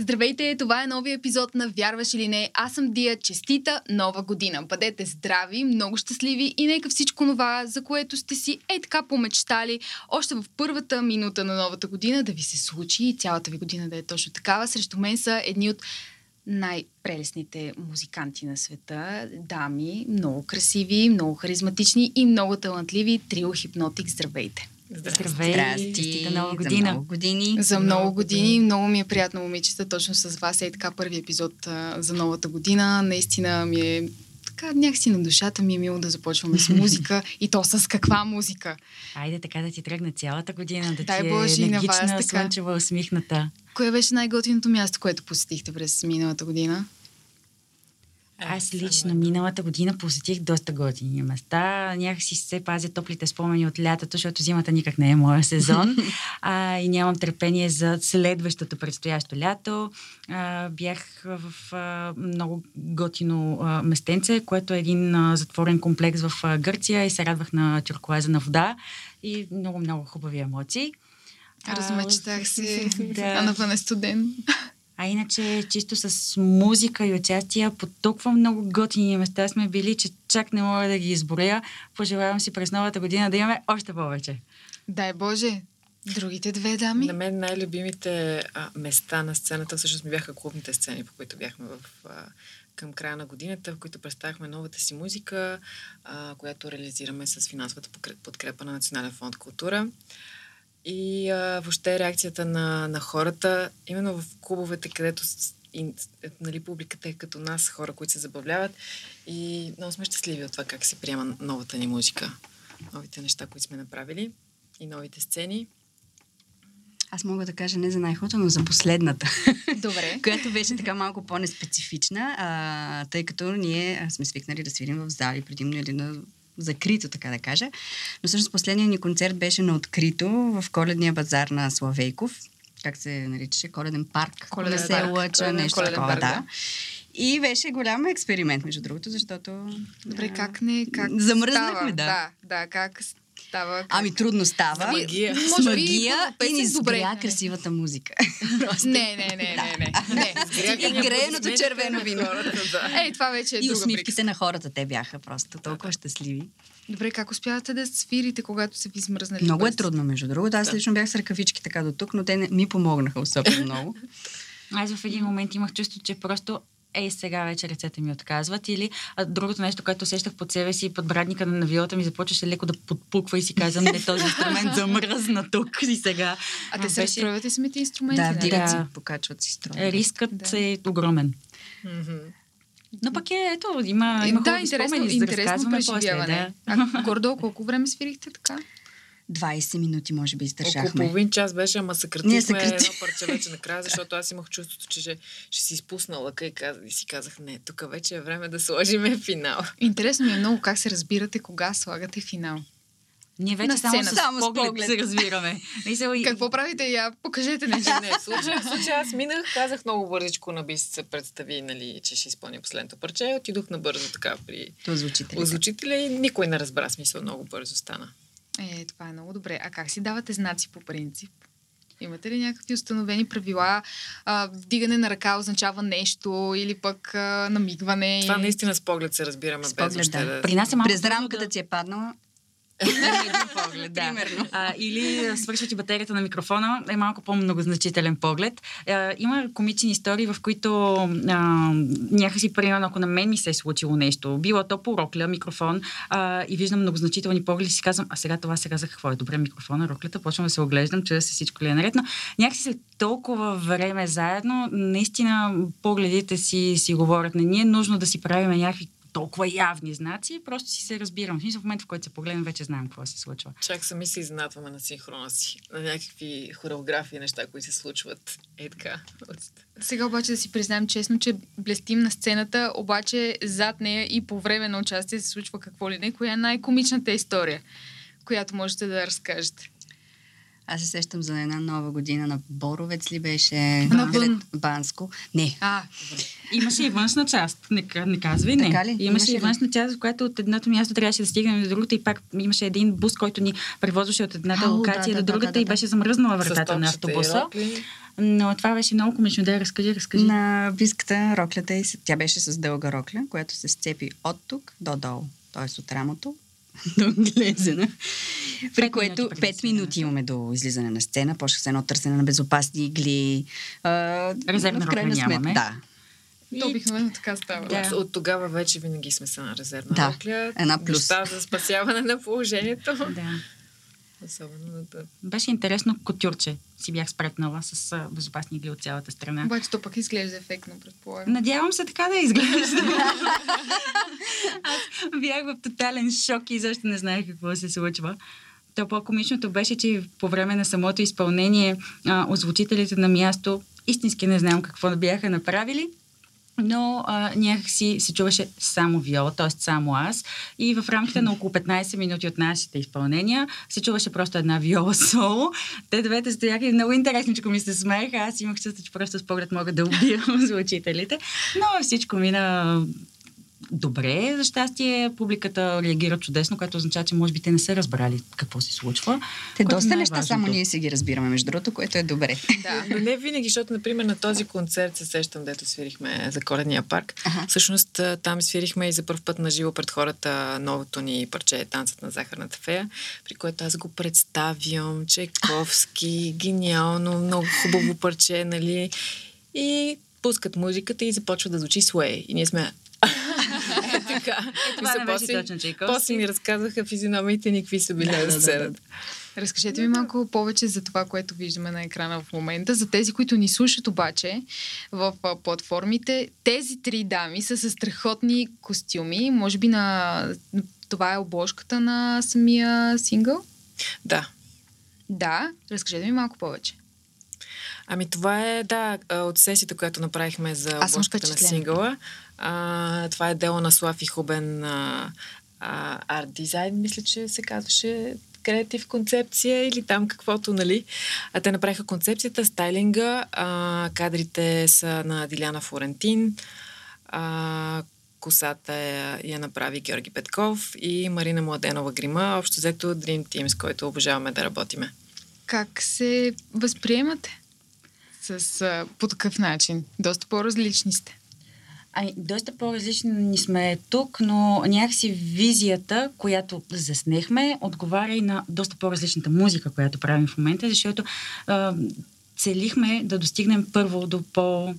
Здравейте, това е новия епизод на Вярваш или не. Аз съм Дия. Честита нова година. Бъдете здрави, много щастливи и нека всичко това, за което сте си е така помечтали, още в първата минута на новата година да ви се случи и цялата ви година да е точно такава. Срещу мен са едни от най-прелесните музиканти на света, дами, много красиви, много харизматични и много талантливи. Трио Хипнотик, здравейте! Здравей! Здрасти! нова година! За много години! За много години! Много ми е приятно, момичета, точно с вас. Е така първи епизод а, за новата година. Наистина ми е така някакси на душата ми е мило да започваме с музика и то с каква музика. Айде така да ти тръгне цялата година, да Дай ти Боже, е на вас енергична, слънчева, усмихната. Кое беше най-готиното място, което посетихте през миналата година? Аз лично миналата година посетих доста готини места. Някакси се пазя топлите спомени от лятото, защото зимата никак не е моя сезон. а, и нямам търпение за следващото предстоящо лято. А, бях в а, много готино а, местенце, което е един а, затворен комплекс в а, Гърция и се радвах на тюркоазена вода и много-много хубави емоции. Размечтах се, да. а навън е студен. А иначе, чисто с музика и участие по толкова много готини места сме били, че чак не мога да ги изброя. Пожелавам си през новата година да имаме още повече. Дай Боже! Другите две дами? На мен най-любимите а, места на сцената всъщност ми бяха клубните сцени, по които бяхме в, а, към края на годината, в които представяхме новата си музика, а, която реализираме с финансовата подкрепа на Национален фонд култура. И а, въобще реакцията на, на хората, именно в клубовете, където и, е, нали, публиката е като нас, хора, които се забавляват и много сме щастливи от това как се приема новата ни музика, новите неща, които сме направили и новите сцени. Аз мога да кажа не за най-хубавото, но за последната, Добре. която беше така малко по-неспецифична, а, тъй като ние сме свикнали да свирим в зали, предимно или на закрито, така да кажа. Но всъщност последният ни концерт беше на открито в коледния базар на Славейков. Как се наричаше? Коледен парк. Коледен не се парк. лъча, Коледен- нещо коледен такова, парк, да. да. И беше голям експеримент, между другото, защото... Добре, а, как не? Как Замръзнахме, става? да. Да, да, как става? Как... Ами трудно става. С магия. С магия и ни добре. сгря красивата музика. Не, не, не, не, не. не. И грееното червено вино. Ей, това вече е И усмивките на хората, те бяха просто толкова щастливи. Добре, как успявате да свирите, когато са ви смръзнали? Много е трудно, между другото. Аз лично бях с ръкавички така до тук, но те не, ми помогнаха особено много. Аз в един момент имах чувство, че просто ей, сега вече ръцете ми отказват. Или а, другото нещо, което усещах под себе си, подбрадника на вилата ми започваше леко да подпуква и си казвам, не този инструмент замръзна тук и сега. А те се Беше- разстройват и самите инструменти, да, нали? вдигат Да. си, покачват си строя. Рискът Да. е огромен. Мгм. Но пък е, ето, има, Е, има да, хубави интересно, спомени, за да интересно разказваме после. преживяване. Да. А гордо колко време свирихте така? 20 минути, може би, Около издържахме. половин час беше, ама съкратихме съкрати- едно парче вече накрая, защото аз имах чувството, че ще, ще си изпусна лъка и, каз... и си казах, не, тук вече е време да сложим финал. Интересно ми е много как се разбирате кога слагате финал. Ние вече На само с, Само с поглед, поглед. се разбираме. И- Какво правите? Я покажете нещо. Не, в случая, в случая аз минах, казах много бързичко на Бис се представи, нали, че ще изпълня последното парче. Отидох набързо така при озвучителя и никой не разбра смисъл, много бързо стана. Е, това е много добре. А как си давате знаци по принцип? Имате ли някакви установени правила? А, вдигане на ръка означава нещо или пък а, намигване? Това наистина с поглед се разбираме, С без поглед, въобще да. да... При нас е малко През рамката да- ти е паднала. Поглед, да. Примерно. А, или свършва ти батерията на микрофона, е малко по-многозначителен поглед. А, има комични истории, в които а, някакси, примерно, ако на мен ми се е случило нещо, било то по рокля, микрофон, а, и виждам многозначителни погледи, си казвам, а сега това сега за какво е? Добре, микрофона, роклята, почвам да се оглеждам, че се всичко ли е наред, но някакси след толкова време заедно, наистина погледите си, си говорят. Не ни е нужно да си правим някакви толкова явни знаци, просто си се разбирам. В смисъл, в момента, в който се погледнем, вече знаем какво се случва. Чак сами се изнатваме на синхрона си, на някакви хореографии, неща, които се случват. Е така. Сега обаче да си признаем честно, че блестим на сцената, обаче зад нея и по време на участие се случва какво ли не. Коя е най-комичната история, която можете да разкажете? Аз се сещам за една нова година на Боровец ли беше? Навън. Банско. Не. А, Имаше и външна част. Не, не казвай не. Така ли? Имаше, Имаше и ли? външна част, в която от едното място трябваше да стигнем до другото и пак имаше един бус, който ни превозваше от едната Ау, локация да, до да, другата да, и да. беше замръзнала вратата на и автобуса. рокли. Но това беше много комично. Да, разкажи, разкажи. На биската роклята и тя беше с дълга рокля, която се сцепи от тук до долу. Т.е. от рамото до глезена. При Пет което минути преди 5 излизане на минути имаме до излизане на сцена. Почва се едно търсене на безопасни игли. Резервна но в крайна рокля сметка- нямаме. Да. то обикновено така става. Да. От, от тогава вече винаги сме се на резервна Да, рокля. една плюс. Неща за спасяване на положението. Да. Особено на тъ- Беше интересно котюрче. Си бях спретнала с безопасни игли от цялата страна. Обаче то пък изглежда ефектно, предполагам. Надявам се така да изглежда. Аз бях в тотален шок и защо не знаех какво се случва. То по-комичното беше, че по време на самото изпълнение а, озвучителите на място истински не знам какво бяха направили, но а, някакси се чуваше само виола, т.е. само аз. И в рамките на около 15 минути от нашите изпълнения се чуваше просто една виола соло. Те двете стояха и много интересничко ми се смееха. Аз имах чувство, че просто с поглед мога да убия звучителите. Но всичко мина добре. За щастие публиката реагира чудесно, което означава, че може би те не са разбрали какво се случва. Те което доста не е неща само ние си ги разбираме, между другото, което е добре. Да. Но не винаги, защото, например, на този концерт се сещам, дето свирихме за коледния парк. Аха. Всъщност там свирихме и за първ път на живо пред хората новото ни парче Танцът на захарната фея, при което аз го представям, Чайковски, гениално, много хубаво парче, нали? И пускат музиката и започва да звучи Sway. И ние сме... Е, така. това Мисля, не беше точно Чайковски. После ми разказаха физиономиите ни, какви са били Да, на да, сцената. Разкажете ми малко повече за това, което виждаме на екрана в момента. За тези, които ни слушат обаче в платформите, тези три дами са с страхотни костюми. Може би на... Това е обложката на самия сингъл? Да, Да. Разкажете ми малко повече. Ами това е, да, от сесията, която направихме за обложката на сингъла. А, това е дело на Слав и Хубен арт дизайн, мисля, че се казваше креатив концепция или там каквото, нали. А те направиха концепцията, стайлинга, а, кадрите са на Диляна Флорентин, а, косата я, я направи Георги Петков и Марина Младенова грима. Общо взето Dream Team, с който обожаваме да работиме. Как се възприемате? С, а, по такъв начин. Доста по-различни сте. Ами, доста по-различни сме тук, но някакси визията, която заснехме, отговаря и на доста по-различната музика, която правим в момента, защото а, целихме да достигнем първо до по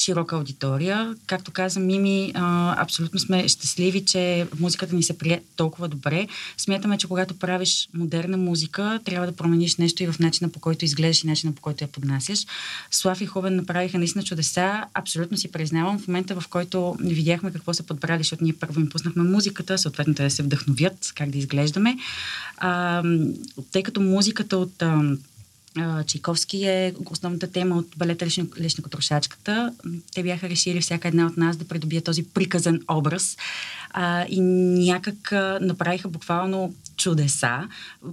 широка аудитория. Както каза Мими, а, абсолютно сме щастливи, че музиката ни се прие толкова добре. Смятаме, че когато правиш модерна музика, трябва да промениш нещо и в начина по който изглеждаш и начина по който я поднасяш. Слав и Хубен направиха наистина чудеса. Абсолютно си признавам в момента, в който видяхме какво са подбрали, защото ние първо им пуснахме музиката, съответно те да се вдъхновят как да изглеждаме. А, тъй като музиката от а, Чайковски е основната тема от балета Лешникотрошачката. Те бяха решили всяка една от нас да придобие този приказен образ а, и някак а, направиха буквално чудеса,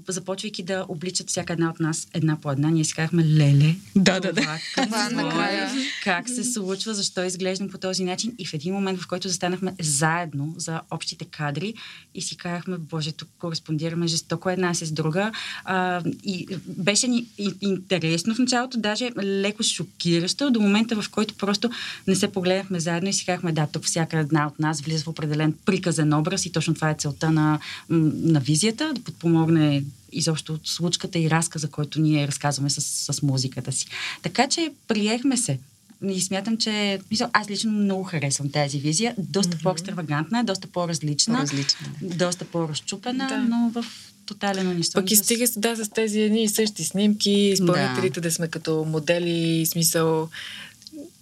започвайки да обличат всяка една от нас една по една. Ние си казахме, леле, Да, да, да. това Това какво накрая. е? как се случва, защо изглеждам по този начин. И в един момент, в който застанахме заедно за общите кадри и си казахме, боже, тук кореспондираме жестоко една с друга. А, и беше ни и- интересно в началото, даже леко шокиращо, до момента, в който просто не се погледнахме заедно и си казахме, да, тук всяка една от нас влиза в определен приказен образ и точно това е целта на, на визията, да подпомогне изобщо случката и разказа, който ние разказваме с, с музиката си. Така че приехме се. И смятам, че мисъл, аз лично много харесвам тази визия. Доста mm-hmm. по-екстравагантна, доста по-различна, Различна. доста по-разчупена, Да. но в тотален унисон. Пък и стига с- да, с тези едни и същи снимки, изпълнителите да. сме като модели, смисъл.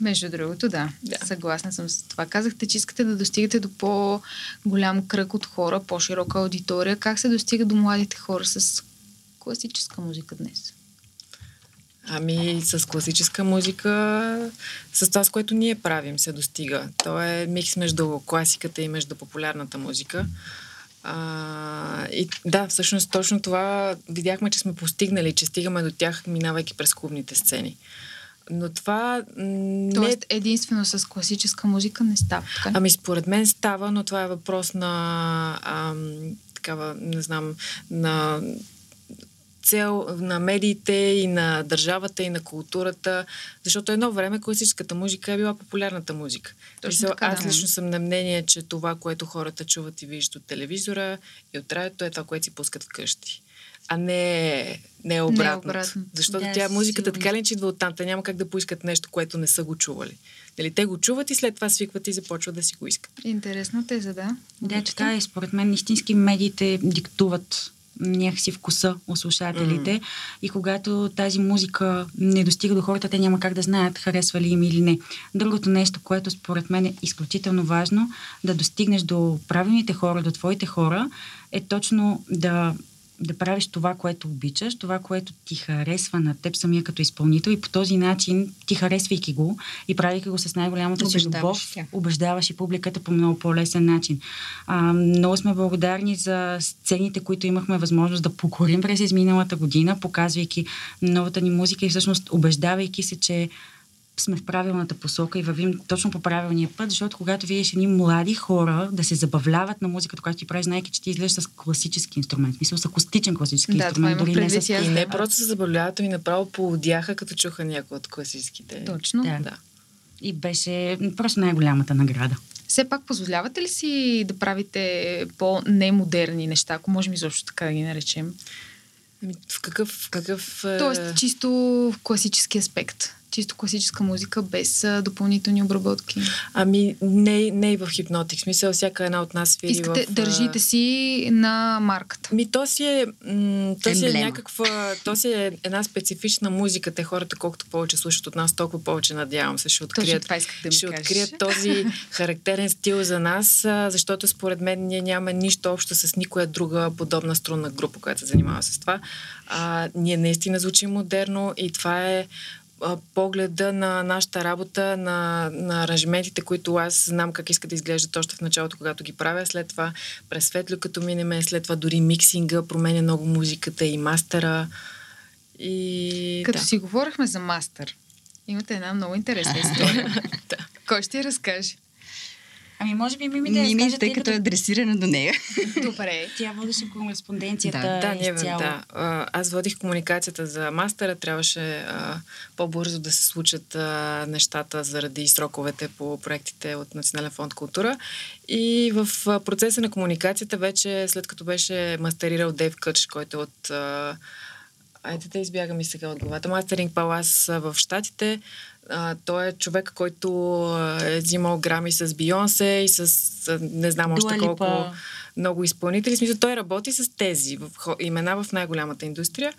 Между другото, да. Да. Съгласна съм с това. Казахте, че искате да достигате до по-голям кръг от хора, по-широка аудитория. Как се достига до младите хора с класическа музика днес? Ами с класическа музика, с това, с което ние правим, се достига. То е микс между класиката и между популярната музика. А, и да, всъщност точно това видяхме, че сме постигнали, че стигаме до тях, минавайки през клубните сцени. Но това не... Тоест единствено с класическа музика не става, така? Ами според мен става, но това е въпрос на ам, такава, не знам, на цел на медиите и на държавата и на културата, защото едно време класическата музика е била популярната музика. Точно така, аз да. лично съм на мнение, че това, което хората чуват и виждат от телевизора и от радиото е това, което си пускат вкъщи. А не, не обратно. обратно. Защото Да, тя музиката сигурно. така ли че идва оттам, те няма как да поискат нещо, което не са го чували. Нали, те го чуват и след това свикват и започват да си го искат. Интересна теза, да. Да, така е. Според мен истински медиите диктуват някакси вкуса у слушателите mm. и когато тази музика не достига до хората, те няма как да знаят харесва ли им или не. Другото нещо, което според мен е изключително важно, да достигнеш до правилните хора, до твоите хора, е точно да да правиш това, което обичаш, това, което ти харесва на теб самия като изпълнител и по този начин ти харесвайки го и правейки го с най-голямата си любов, тях. убеждаваш и публиката по много по-лесен начин. А, много сме благодарни за сцените, които имахме възможност да покорим през изминалата година, показвайки новата ни музика и всъщност убеждавайки се, че сме в правилната посока и вървим точно по правилния път, защото когато видиш едни млади хора да се забавляват на музиката, която ти прави, знаеки, че ти излезеш с класически инструмент, в смисъл с акустичен класически Да, инструмент, дори не с... и не просто се забавляват, ами направо поудяха, като чуха някои от класическите. Точно. Да. Да. И беше просто най-голямата награда. Все пак позволявате ли си да правите по-немодерни неща, ако можем изобщо така да ги наречем? Ами, в какъв... В какъв е, Тоест, чисто в класически аспект. Чисто класическа музика, без а, допълнителни обработки. Ами, не, не и в хипнотик. Смисъл, всяка една от нас свири Искате, в... държите си на марката. Ми, то си е, м- то си е някаква, то си е една специфична музика. Те хората, колкото повече слушат от нас, толкова повече, надявам се, ще открият, това исках да ми ще кажеш. открият този характерен стил за нас, защото според мен ние нямаме нищо общо с никоя друга подобна струнна група, която се занимава с това. А, ние наистина звучим модерно и това е а, погледа на нашата работа, на, на аранжиментите, които аз знам как иска да изглеждат още в началото, когато ги правя. След това през светло, като минеме, след това дори миксинга, променя много музиката и мастера. И Като да. си говорихме за мастър, имате една много интересна история. Да. Кой ще я разкаже? Ами, може би Мими да Мими, разкаже, тъй като е адресирана до нея. Добре. Тя водеше кореспонденцията Да, Да, изцяло. да. Аз водих комуникацията за мастера. Трябваше а, по-бързо да се случат а, нещата заради сроковете по проектите от Национален фонд култура. И в процеса на комуникацията вече, след като беше мастерирал Дейв Къч, който е от... А, Айде да избягам и сега от главата. Мастеринг Палас в Штатите. А, той е човек, който е взимал грами с Бионсе и с не знам още Дуа Липа. колко много изпълнители. Смисъл, той работи с тези в, имена в най-голямата индустрия.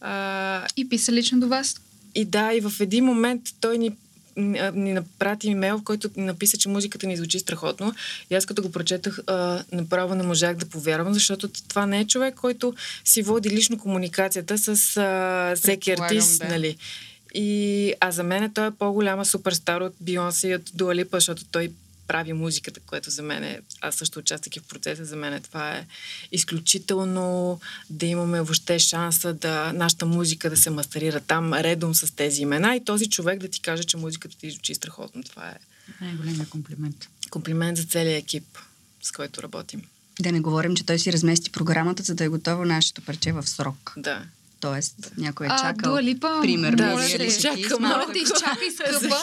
А, И писа лично до вас. и да, и в един момент той ни, ни напрати имейл, в който написа, че музиката ни звучи страхотно. И аз като го прочетах, а, направо не можах да повярвам, защото това не е човек, който си води лично комуникацията с а, всеки артист, да. нали? И, а за мен той е по-голяма суперстар от Бионсе и от Дуалипа, защото той прави музиката, което за мен е, аз също участвайки в процеса, за мен е, това е изключително да имаме въобще шанса да нашата музика да се мастерира там редом с тези имена и този човек да ти каже, че музиката ти звучи страхотно. Това е Най-големия комплимент. комплимент за целия екип, с който работим. Да не говорим, че той си размести програмата, за да е готово нашето парче в срок. Да. Тоест, някой е А, чакал. Дуа Липа, примерно, да, моля вие те, ли си чакам с малко- Моля те, изчакай, скъпа.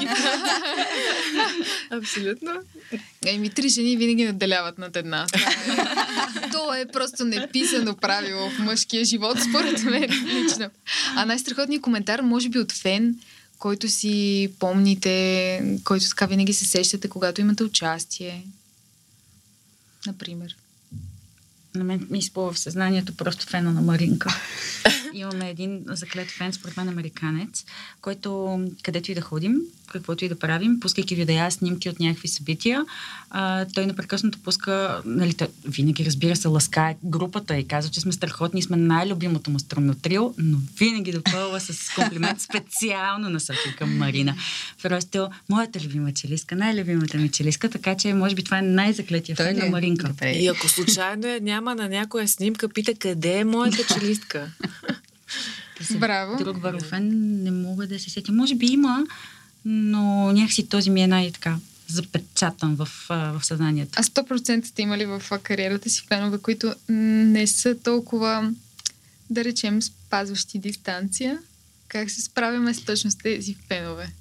Абсолютно. Еми, три жени винаги наделяват над една. Това е- То е просто неписано правило в мъжкия живот, според мен лично. А най-страхотният коментар, може би от фен, който си помните, който така винаги се сещате, когато имате участие. Например. На мен ми изплува в съзнанието просто фена на Маринка. Имаме един заклет фен, според мен американец, който където и да ходим, каквото и да правим, пускайки видеа, снимки от някакви събития, а, той непрекъснато пуска, нали, той, винаги разбира се, ласкае групата и казва, че сме страхотни и сме най-любимото му струнно трио, но винаги допълва с комплимент специално насочен към Марина. Просто моята любима челиска, най-любимата ми челиска, така че може би това е най-заклетия ли на е? Маринка. Добре. И ако случайно е, няма няма на някоя снимка, пита къде е моята челистка. Браво. Друг варофен не мога да се сетя. Може би има, но някакси този ми е най-така запечатан в, в съзнанието. А 100% сте имали в кариерата си фенове, които не са толкова, да речем, спазващи дистанция. Как се справяме с точно с тези фенове?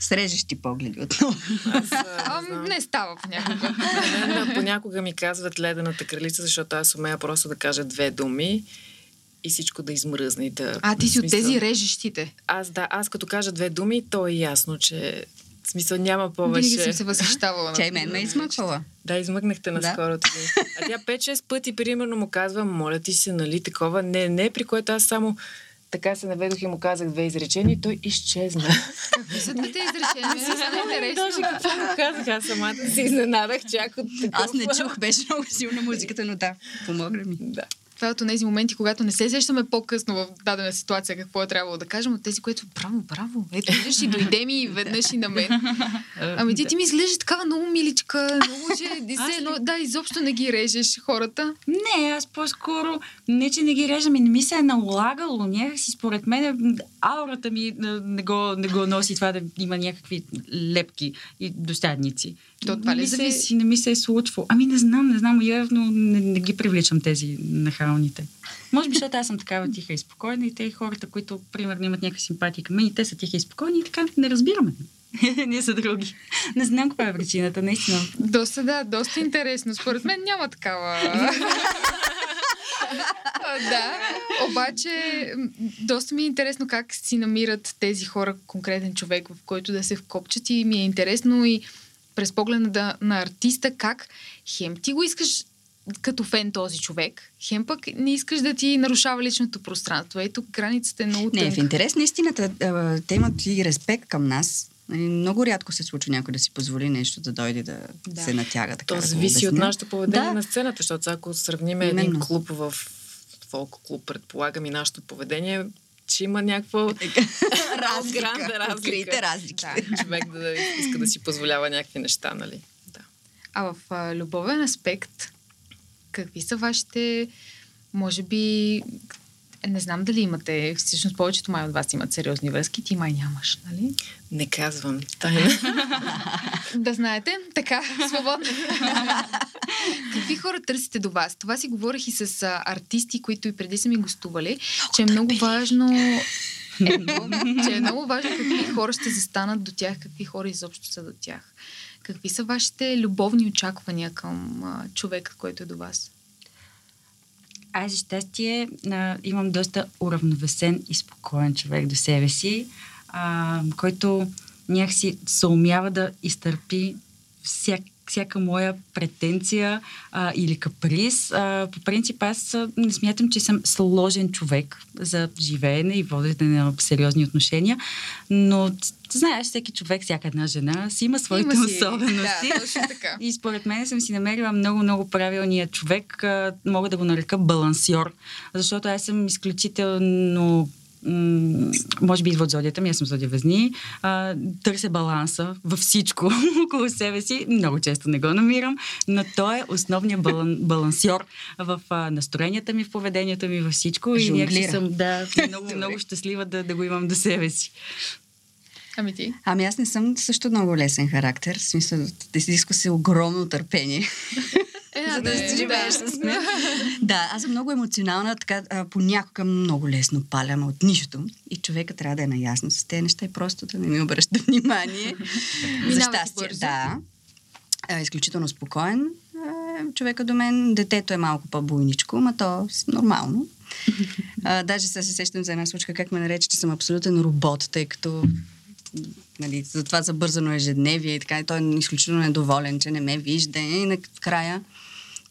Срежещи погледи отново. Аз, а, не става понякога. понякога ми казват ледената кралица, защото аз умея просто да кажа две думи и всичко да измръзне. Да, а, ти си смисъл... от тези режещите. Аз, да, аз като кажа две думи, то е ясно, че в смисъл няма повече. Винаги съм се възхищавала. Тя и мен ме е измъквала. Да, измъкнахте наскоро. Да. А тя 5-6 пъти, примерно, му казва, моля ти се, нали, такова. Не, не, при което аз само така се наведох и му казах две изречения и той изчезна. Какви са двете изречения? Даже какво му казах, аз самата си изненадах чак от такова. Аз не чух, беше много силна музиката, но да, помогна ми. Да това е от тези моменти, когато не се сещаме по-късно в дадена ситуация какво е трябвало да кажем, от тези, които браво, браво, ето видиш и дойде ми и веднъж и на мен. Ами ти, ти ми изглежда такава много миличка, много же, се, но, да, изобщо не ги режеш хората. Не, аз по-скоро не, че не ги режам и не ми се е налагало някакси, според мен аурата ми не го, не го носи това да има някакви лепки и достатници. То това ли зависи? Не ми се е случвало. Ами не знам, не знам, явно не, не ги привличам тези нахалните. Може би, защото аз съм такава тиха и спокойна и те хората, които, примерно, имат някаква симпатия към мен и те са тихи и спокойни и така не разбираме. Ние са други. Не знам каква е причината, наистина. Доста, да, доста интересно. Според мен няма такава. да, обаче доста ми е интересно как си намират тези хора конкретен човек, в който да се вкопчат и ми е интересно и през погледа на артиста как хем ти го искаш като фен този човек, хем пък не искаш да ти нарушава личното пространство. Ето, границата е много тънка. Не, в интерес на истината, те имат и респект към нас. Нали, много рядко се случва някой да си позволи нещо да дойде да, да. се натяга. Така, То да зависи от нашето поведение да. на сцената, защото ако сравним един клуб в фолк клуб, предполагам и нашето поведение, че има някаква разлика. разлика. разлики. Да, човек да иска да си позволява някакви неща, нали? Да. А в а, любовен аспект, какви са вашите, може би, не знам дали имате, всъщност повечето май от вас имат сериозни връзки, ти май нямаш, нали? Не казвам. Тайна. да знаете, така, свободно. Какви хора търсите до вас? Това си говорих и с а, артисти, които и преди са ми гостували, много че е много важно е, че е много важно какви хора ще застанат до тях, какви хора изобщо са до тях. Какви са вашите любовни очаквания към човека, който е до вас? Аз за щастие имам доста уравновесен и спокоен човек до себе си, а, който някакси се умява да изтърпи всяк, всяка моя претенция а, или каприз. А, по принцип аз не смятам, че съм сложен човек за живеене и водене на сериозни отношения, но знаеш, всеки човек, всяка една жена си има своите има си. особености. Да, точно така. И според мен съм си намерила много-много правилния човек. А, мога да го нарека балансьор, защото аз съм изключително може би идва от зодията ми, аз съм зодия Везни, а, търся баланса във всичко около себе си. Много често не го намирам, но той е основният балан, балансьор в а, настроенията ми, в поведението ми, във всичко. Жонглира. И някакси съм да, много, много щастлива да, да го имам до себе си. Ами ти? Ами аз не съм също много лесен характер. В смисъл, изисква се огромно търпение. Е, за да се живееш с мен. да, аз съм много емоционална, така понякога много лесно палям от нищото. И човека трябва да е наясно с тези неща и просто да не ми обръща внимание. за щастие. Да. Е, изключително спокоен е, човека до мен. Детето е малко по-буйничко, ма то нормално. А, даже сега се сещам за една случка, как ме нарече, че съм абсолютен робот, тъй като нали, за това забързано ежедневие и така. И той е изключително недоволен, че не ме вижда. И накрая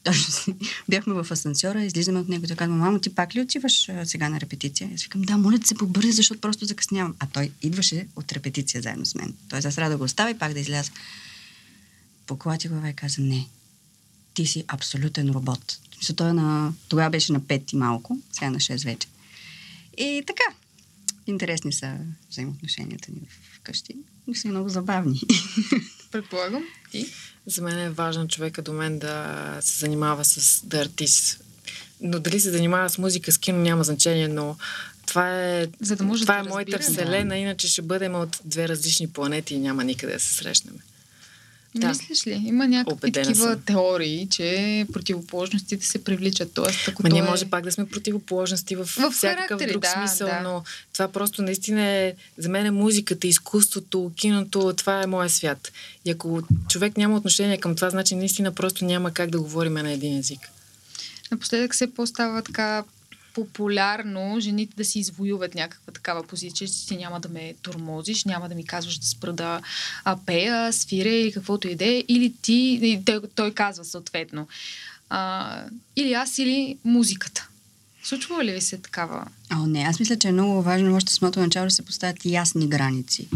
точно бяхме в асансьора, излизаме от него и казвам, мамо, ти пак ли отиваш сега на репетиция? Аз викам, да, моля да се побързи, защото просто закъснявам. А той идваше от репетиция заедно с мен. Той аз да го оставя и пак да изляза. Поклати глава и каза, не, ти си абсолютен робот. Той е на... Тогава беше на 5 и малко, сега на 6 вече. И така, интересни са взаимоотношенията ни вкъщи, но са много забавни. Предполагам. И? За мен е важно човека до мен да се занимава с да е артист. Но дали се занимава с музика, с кино, няма значение, но това е, За да може това да е моята разбира, вселена, иначе ще бъдем от две различни планети и няма никъде да се срещнем. Да. Мислиш ли? Има някакви Убедена такива съм. теории, че противоположностите се привличат. Тоест, ако Ма ние е... може пак да сме противоположности в, В всякакъв друг да, смисъл, да. но това просто наистина е, за мен е музиката, изкуството, киното, това е моя свят. И ако човек няма отношение към това, значи наистина просто няма как да говорим на един език. Напоследък все по-става така популярно жените да си извоюват някаква такава позиция, че ти няма да ме тормозиш, няма да ми казваш да спра да а, пея, свиря или каквото и да е, или ти, и той, той казва съответно. А, или аз, или музиката. Случва ли ви се такава? О, не, аз мисля, че е много важно още с самото начало да се поставят ясни граници.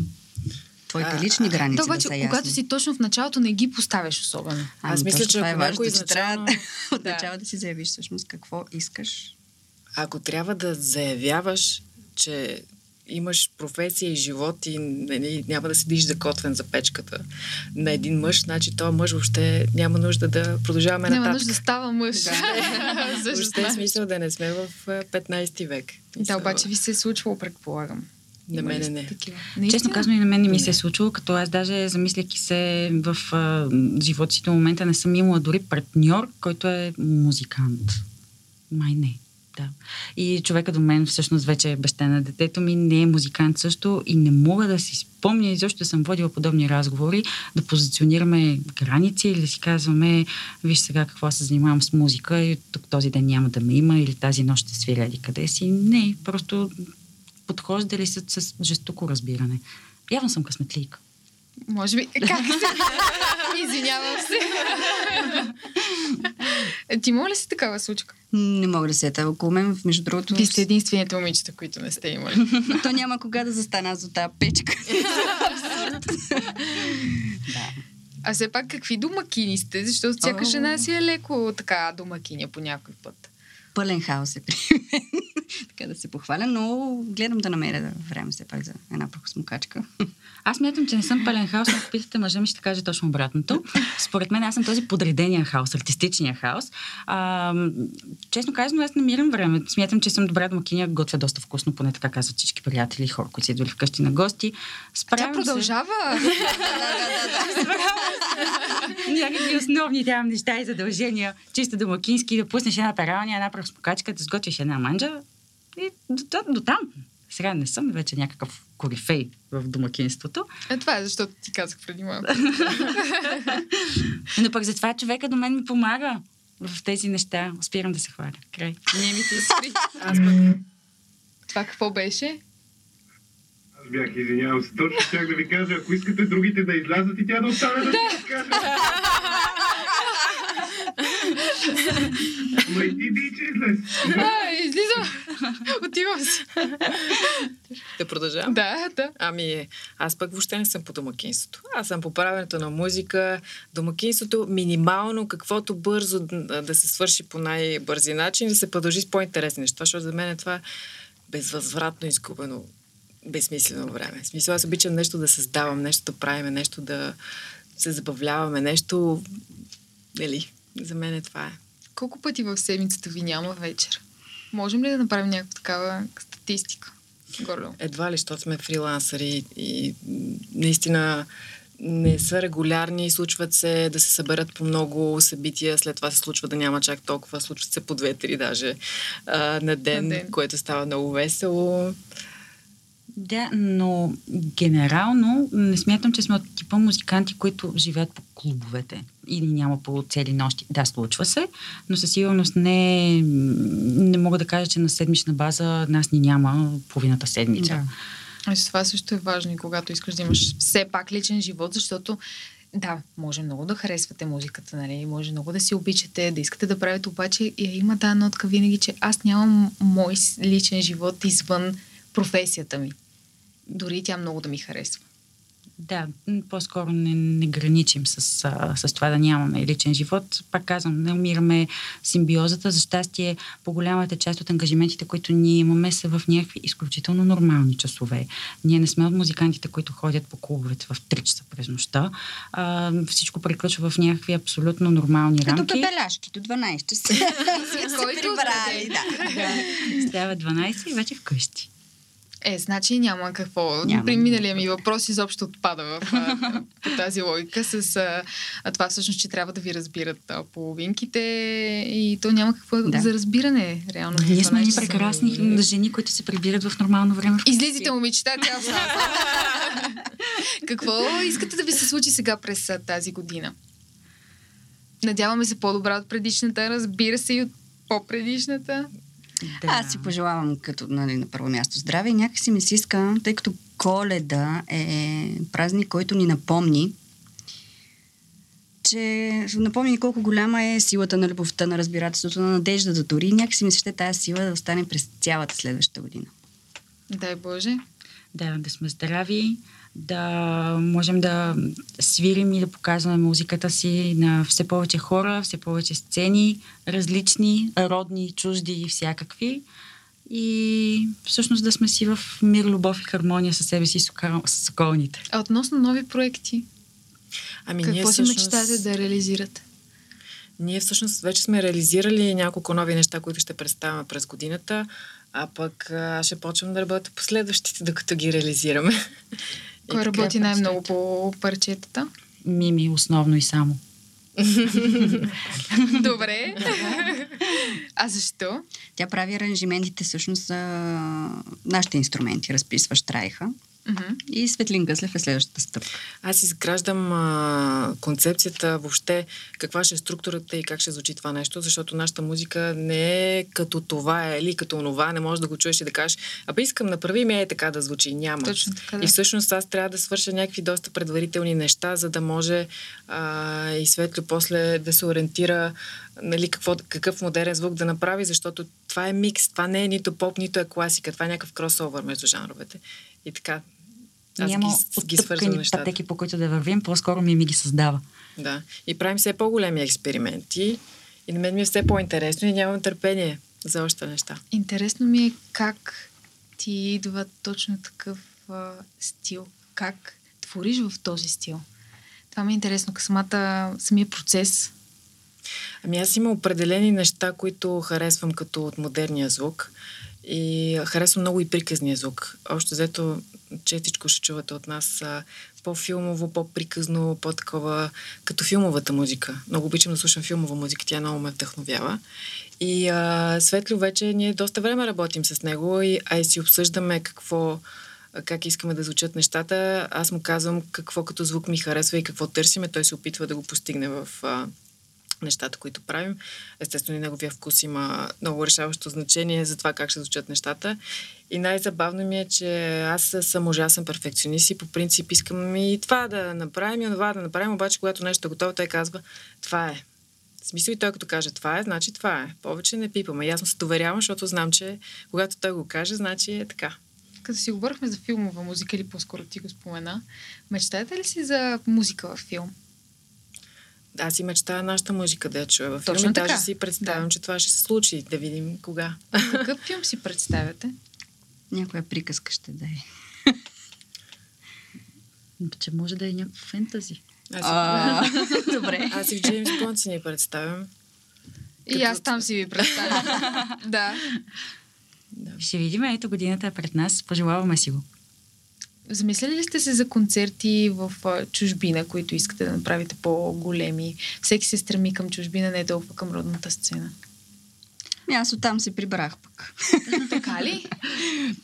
Твоите лични граници Да, да, обаче, са ясни. когато си точно в началото, не ги поставяш особено. Ами, Аз мисля, че това е важно, че трябва изначално- от Да. начало да си заявиш всъщност какво искаш. Ако трябва да заявяваш, че имаш професия и живот и нали, няма да седиш закотвен за печката на един мъж, значи този мъж въобще няма нужда да продължаваме Няма нататък. нужда да става мъж. Също Въобще е смисъл да не сме в а, 15 век. Да, обаче ви се е случвало, предполагам. На сте не. такива? Честно казано и на мен не ми се е Не. случило, като аз даже замисляйки се в а, живота си до момента не съм имала дори партньор, който е музикант. Май не. Да. И човека до мен всъщност вече е баща на детето ми, не е музикант също и не мога да си спомня изобщо съм водила подобни разговори, да позиционираме граници или да си казваме, виж сега какво се занимавам с музика и тук този ден няма да ме има или тази нощ ще свиря или къде си. Не, просто подхождали с, с жестоко разбиране. Явно съм късметлийка. Може би. Как се? Извинявам се. Е, Ти има ли си такава случка? Не мога да сета. Около мен, между другото, Вие сте единствените момичета, които не сте имали. то няма кога да застана за тази печка. да. А все пак какви домакини сте? Защото всяка О. жена си е леко така домакиня по някой път. Пълен хаос е при мен. така да се похваля, но гледам да намеря време все пак за една прахосмокачка. Аз мятам, че не съм пълен хаос, ако питате мъжа ми, ще каже точно обратното. Според мен аз съм този подредения хаос, артистичния хаос. А, честно казано, аз намирам време. Смятам, че съм добра домакиня, готвя доста вкусно, поне така казват всички приятели хора, които са идвали вкъщи на гости. Тя Справям продължава. Се, някакви основни там неща и задължения, чисто домакински, да пуснеш една пералня, една прахосмокачка, да сготвиш една манджа и до, до, до там. Сега не съм вече някакъв корифей в домакинството, Е, това е защото ти казах преди малко. Но пък затова човека до мен ми помага в тези неща. Спирам да се хваля. Край. Не ми се спри. Аз пък Това какво беше? Аз бях, извинявам се, точно щях да ви кажа, ако искате другите да излязат и тя да остане да ви разкаже. Ама и ти дичи излез. А, излизам. Отивам си. да продължавам. Да, да. Ами, аз пък въобще не съм по домакинството. Аз съм по правенето на музика. Домакинството минимално, каквото бързо да да се свърши по най-бързи начин, да се продължи с по-интересни неща, защото за мен е това безвъзвратно изгубено, безсмислено време. В смисъл, аз обичам нещо да създавам, нещо да правим, нещо да се забавляваме, нещо... Нали, за мен е това е. Колко пъти в седмицата ви няма вечер? Можем ли да направим някаква такава статистика? Горло. Едва ли, защото сме фрилансъри и наистина не са регулярни, случват се да се съберат по много събития, след това се случва да няма чак толкова, случват се по две-три даже а, на, ден, На ден. което става много весело. Да, но генерално не смятам, че сме от типа музиканти, които живеят по клубовете или няма по цели нощи. Да, случва се, но със сигурност не, не мога да кажа, че на седмична база нас ни няма половината седмица. Да. Ами това също е важно и когато искаш да имаш все пак личен живот, защото да, може много да харесвате музиката, нали? Може много да си обичате, да искате да правите, обаче има тази нотка винаги, че аз нямам мой личен живот извън професията ми. Дори тя много да ми харесва. Да, по-скоро не, не граничим с, а, с това да нямаме личен живот. Пак казвам, не умираме симбиозата. За щастие, по-голямата част от ангажиментите, които ние имаме, са в някакви изключително нормални часове. Ние не сме от музикантите, които ходят по клубовете в 3 часа през нощта. А, всичко приключва в някакви абсолютно нормални Като рамки. пепеляшки до 12 часа. Който прибрали, да. Става 12 и вече вкъщи. Е, значи няма какво. Няма. При миналия ми въпрос изобщо отпада в, а, по тази логика с а, това всъщност, че трябва да ви разбират а, половинките и то няма какво Да. за разбиране, реално. Ние сме 12 ни прекрасни жени, които се прибират в нормално време. Излизайте, момичета, тя остава. Какво искате да ви се случи сега през а, тази година? Надяваме се по-добра от предишната, разбира се и от по-предишната. Да. Аз си пожелавам като нали, на първо място здраве и някакси ми се иска, тъй като коледа е празник, който ни напомни, че напомни ни колко голяма е силата на любовта, на разбирателството, на надеждата дори. Някакси ми се ще тази сила да остане през цялата следващата година. Дай Боже. Да, да сме здрави, да можем да свирим и да показваме музиката си на все повече хора, все повече сцени, различни, родни, чужди и всякакви. И всъщност да сме си в мир, любов и хармония със себе си и с околните. А относно нови проекти, Ами ние какво си всъщност, мечтаете да реализирате? Ние всъщност вече сме реализирали няколко нови неща, които ще представяме през годината, а пък а, аз ще почвам да работя по следващите, докато ги реализираме. И Кой така работи е най-много по парчетата? Мими основно и само. Добре. а защо? Тя прави аранжиментите всъщност за нашите инструменти, разписва штрайха. Мгм. И Светлин Гъслев е следващата стъпка. Аз изграждам а, концепцията въобще, каква ще е структурата и как ще звучи това нещо, защото нашата музика не е като това е или като онова, не можеш да го чуеш и да кажеш, абе искам направи ми е така да звучи. Няма. Точно така, да. И всъщност аз трябва да свърша някакви доста предварителни неща, за да може а, и Светло после да се ориентира нали, какво, какъв модерен звук да направи, защото това е микс, това не е нито поп, нито е класика, това е някакъв кросовър между жанровете. И така, аз Няма ги, ги свързвам оттъпкани нещата. пътеки, по които да вървим, по-скоро Мими ги създава. Да. И правим все по-големи експерименти. И на мен ми е все по-интересно и нямам търпение за още неща. Интересно ми е как ти идва точно такъв а, стил. Как твориш в този стил? Това ми е интересно. Самата, самия процес. Ами аз има определени неща, които харесвам като от модерния звук. И харесвам много и приказния звук. Общо взето, четичко ще чувате от нас по-филмово, по-приказно, по-такова, като филмовата музика. Много обичам да слушам филмова музика, тя много ме вдъхновява. И а, Светло вече ние доста време работим с него, и, а и си обсъждаме какво, как искаме да звучат нещата. Аз му казвам какво като звук ми харесва и какво търсиме. Той се опитва да го постигне в а, нещата, които правим. Естествено, и неговия вкус има много решаващо значение за това как ще звучат нещата. И най-забавно ми е, че аз съм ужасен перфекционист и по принцип искам и това да направим, и това да направим, обаче когато нещо е готово, той казва, това е. В смисъл и той като каже това е, значи това е. Повече не пипаме. И аз му се доверявам, защото знам, че когато той го каже, значи е така. Като си говорихме за филмова музика, или по-скоро ти го спомена, мечтаете ли си за музика във филм? Аз си мечтая нашата музика да я чуя във филм. Точно Даже си представям, Да. че това ще се случи. Да видим кога. Какъв филм си представяте? Някоя приказка ще да е. Че може да е някакво фентази. Аз, А, Добре. аз и в Джеймс Бонд си ни представям. И Като- аз там си ви представям. да. Ще видим, ето годината е пред нас, пожелаваме си го. Замисляли ли сте се за концерти в чужбина, които искате да направите по-големи? Всеки се стреми към чужбина, не толкова към родната сцена. Ами Аз оттам се прибрах пък. Така ли?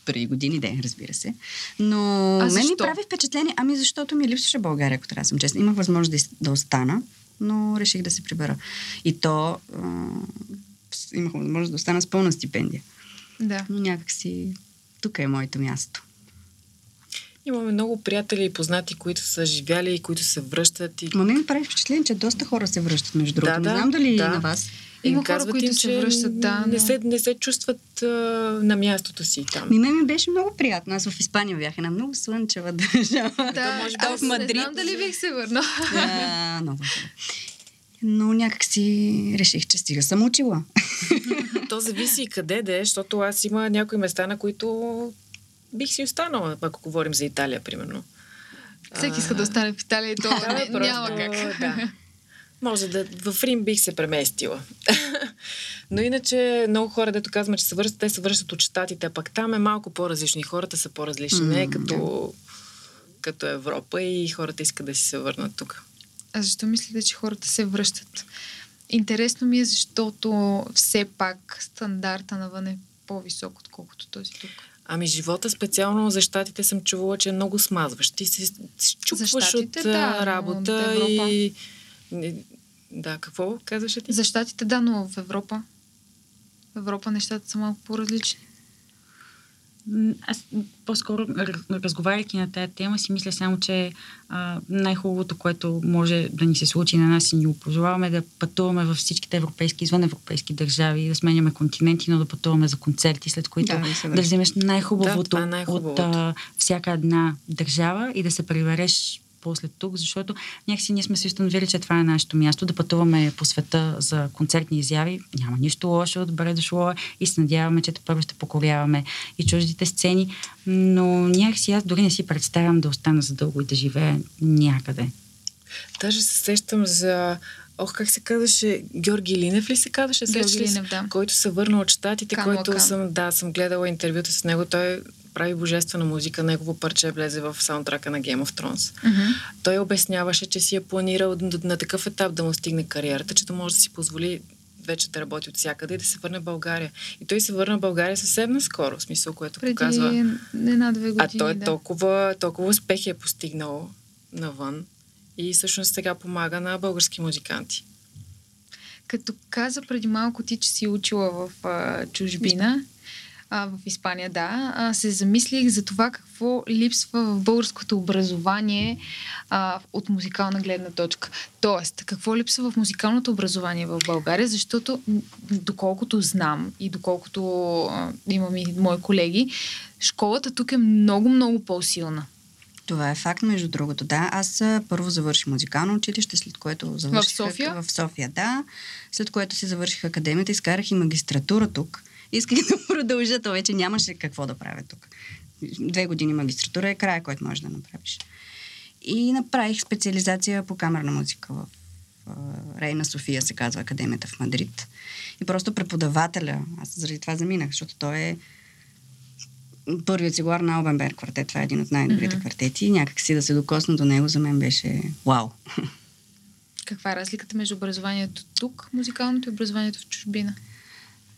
Преди години, да, разбира се. Но А мен ми защо? прави впечатление, ами защото ми липсваше България, ако трябва да съм честна. Имах възможност да, да остана, но реших да се прибера. И то а, имах възможност да остана с пълна стипендия. Да. Но някак си тук е моето място. Имаме много приятели и познати, които са живяли и които се връщат. И... Ма ми прави впечатление, че доста хора се връщат, между другото. Да, Не да, знам дали да. и на вас. Има Им хора, казват които им, се че връщат, да, Не, но- се, не се чувстват а, на мястото си там. Ми ми беше много приятно. Аз в Испания бях една много слънчева държава. Да, може би в не Мадрид. знам дали бих се върнала. Да, много. Но някак си реших, че стига съм учила. То зависи и къде да е, защото аз има някои места, на които бих си останала, ако говорим за Италия, примерно. Всеки иска да остане в Италия и то не, просто, няма как. Да. Може да в Рим бих се преместила. Но иначе много хора, дето казваме, че се връщат, те се връщат от щатите, а пък там е малко по-различно и хората са по-различни. Не е като, като Европа и хората искат да си се върнат тук. А защо мислите, че хората се връщат? Интересно ми е, защото все пак стандарта навън е по-висок, отколкото този тук. Ами живота специално за щатите съм чувала, че е много смазващ. Ти се чупваш щатите, от да, работа Европа- и... Да, какво казваше ти? За щатите, да, но в Европа. В Европа нещата са малко по-различни. Аз по-скоро, разговаряйки на тая тема, си мисля само, че а, най-хубавото, което може да ни се случи на нас и ни го пожелаваме, е да пътуваме във всичките европейски, извън европейски държави, да сменяме континенти, но да пътуваме за концерти, след които Да, да, да да вземеш Да, най-хубавото това е от най-хубавото. а, всяка една държава и да се прибереш после тук, защото някакси ние сме се установили, че това е нашето място, да пътуваме по света за концертни изяви. Няма нищо лошо, добре дошло е и се надяваме, че първо ще покоряваме и чуждите сцени, но някакси аз дори не си представям да остана задълго и да живея някъде. Даже се сещам за... Ох, как се казваше? Георги Линев ли се казваше? Георги? Линев, да. Който се върна от щатите, Кан който Лакан. съм, да, съм гледала интервюта с него. Той прави божествена музика. Негово парче влезе в саундтрака на Game of Thrones. Мгм. Той обясняваше, че си е планирал на, на такъв етап да му стигне кариерата, че да може да си позволи вече да работи от всякъде и да се върне в България. И той се върна в България съвсем наскоро, в смисъл, което Преди показва. една-две години. А той да. толкова, толкова успехи е постигнал навън и всъщност сега помага на български музиканти. Като каза преди малко ти, че си учила в а, чужбина, а, в Испания, да, а, се замислих за това какво липсва в българското образование а, от музикална гледна точка. Тоест, какво липсва в музикалното образование в България, защото доколкото знам и доколкото а, имам и мои колеги, школата тук е много-много по-силна. Това е факт, между другото. Да, аз първо завърших музикално училище, след което завърших... София? В София, да. След което си завърших академията, изкарах и магистратура тук. Исках да продължа, то вече нямаше какво да правя тук. Две години магистратура е края, който можеш да направиш. И направих специализация по камерна музика в Рейна София, се казва академията в Мадрид. И просто преподавателя, аз заради това заминах, защото той е първият цигуар на Албенберг квартет. Това е един от най-добрите Мгм. квартети. И някак си да се докосна до него за мен беше вау. Каква е разликата между образованието тук, музикалното и образованието в чужбина?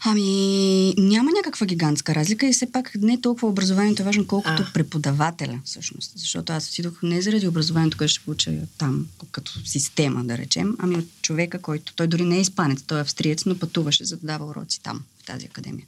Ами, няма някаква гигантска разлика и все пак не толкова образованието е важно, колкото А. преподавателя, всъщност. Защото аз отидох не заради образованието, което ще получа там, като система, да речем, ами от човека, който, той дори не е испанец, той е австриец, но пътуваше, за да дава уроци там, в тази академия.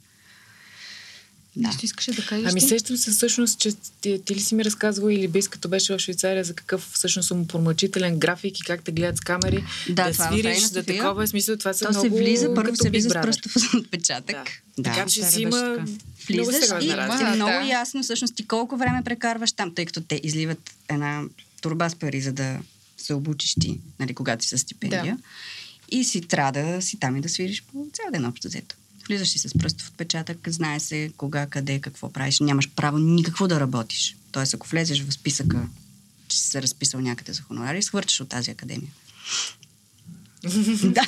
Да. Нещо искаше да кажеш Ами ти? сещам се всъщност, че ти, ти ли си ми разказвала или бис, като беше в Швейцария, за какъв всъщност умопомрачителен график и как те гледат с камери, Да, да е свириш, да София. такова е смисъл, това са То много се влиза, първо се влиза с пръстов отпечатък. Да. Така че си има Влизаш и, сериозна има, разлика. и много да. ясно всъщност ти колко време прекарваш там, тъй като те изливат една турба с пари, за да се обучиш ти, нали, когато си с стипендия. И си трябва да си там и да свириш по цял ден общо взето. Влизаш си с пръстов отпечатък, знае се кога, къде, какво правиш. Нямаш право никакво да работиш. Тоест, ако влезеш в списъка, че си се разписал някъде за хонорари, свърчаш от тази академия. да.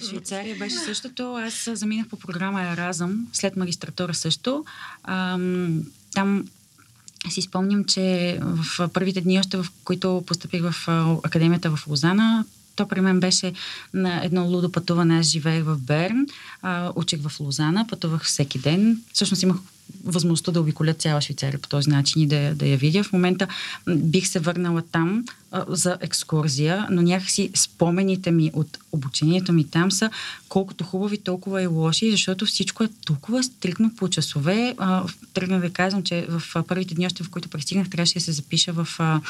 В Швейцария беше същото. Аз заминах по програма Еразъм, след магистратура също. Ам, там си спомням, че в първите дни, още в които поступих в академията в Лозана, то при мен беше на едно лудо пътуване. Аз живеех в Берн, а, учих в Лозана, пътувах всеки ден. Всъщност имах възможността да обиколя цяла Швейцария по този начин и да, да я видя. В момента бих се върнала там а, за екскурзия, но някакси спомените ми от обучението ми там са колкото хубави, толкова и лоши, защото всичко е толкова стрикно по часове. тръгна да казвам, че в първите дни, още в които пристигнах, трябваше да се запиша в а,